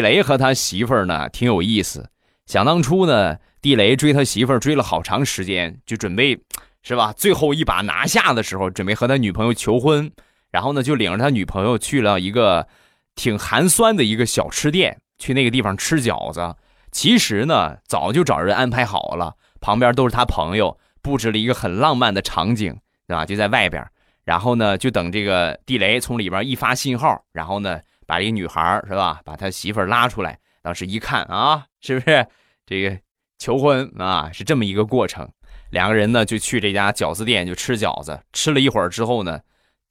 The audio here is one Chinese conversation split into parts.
地雷和他媳妇儿呢挺有意思。想当初呢，地雷追他媳妇儿追了好长时间，就准备，是吧？最后一把拿下的时候，准备和他女朋友求婚，然后呢，就领着他女朋友去了一个挺寒酸的一个小吃店，去那个地方吃饺子。其实呢，早就找人安排好了，旁边都是他朋友，布置了一个很浪漫的场景，对吧？就在外边，然后呢，就等这个地雷从里边一发信号，然后呢。把一女孩是吧？把他媳妇儿拉出来，当时一看啊，是不是这个求婚啊？是这么一个过程。两个人呢就去这家饺子店就吃饺子，吃了一会儿之后呢，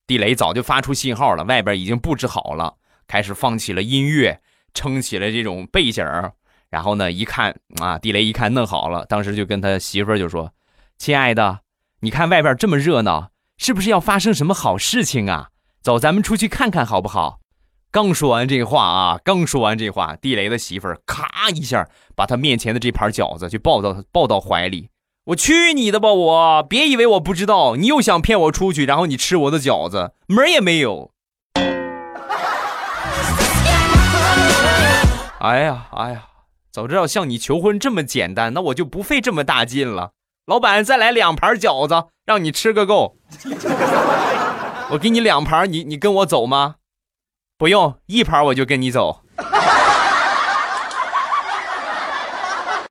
地雷早就发出信号了，外边已经布置好了，开始放起了音乐，撑起了这种背景然后呢一看啊，地雷一看弄好了，当时就跟他媳妇儿就说：“亲爱的，你看外边这么热闹，是不是要发生什么好事情啊？走，咱们出去看看好不好？”刚说完这话啊，刚说完这话，地雷的媳妇儿咔一下把他面前的这盘饺子就抱到抱到怀里。我去你的吧！我别以为我不知道，你又想骗我出去，然后你吃我的饺子，门也没有。哎呀哎呀，早知道向你求婚这么简单，那我就不费这么大劲了。老板，再来两盘饺子，让你吃个够。我给你两盘，你你跟我走吗？不用一盘我就跟你走。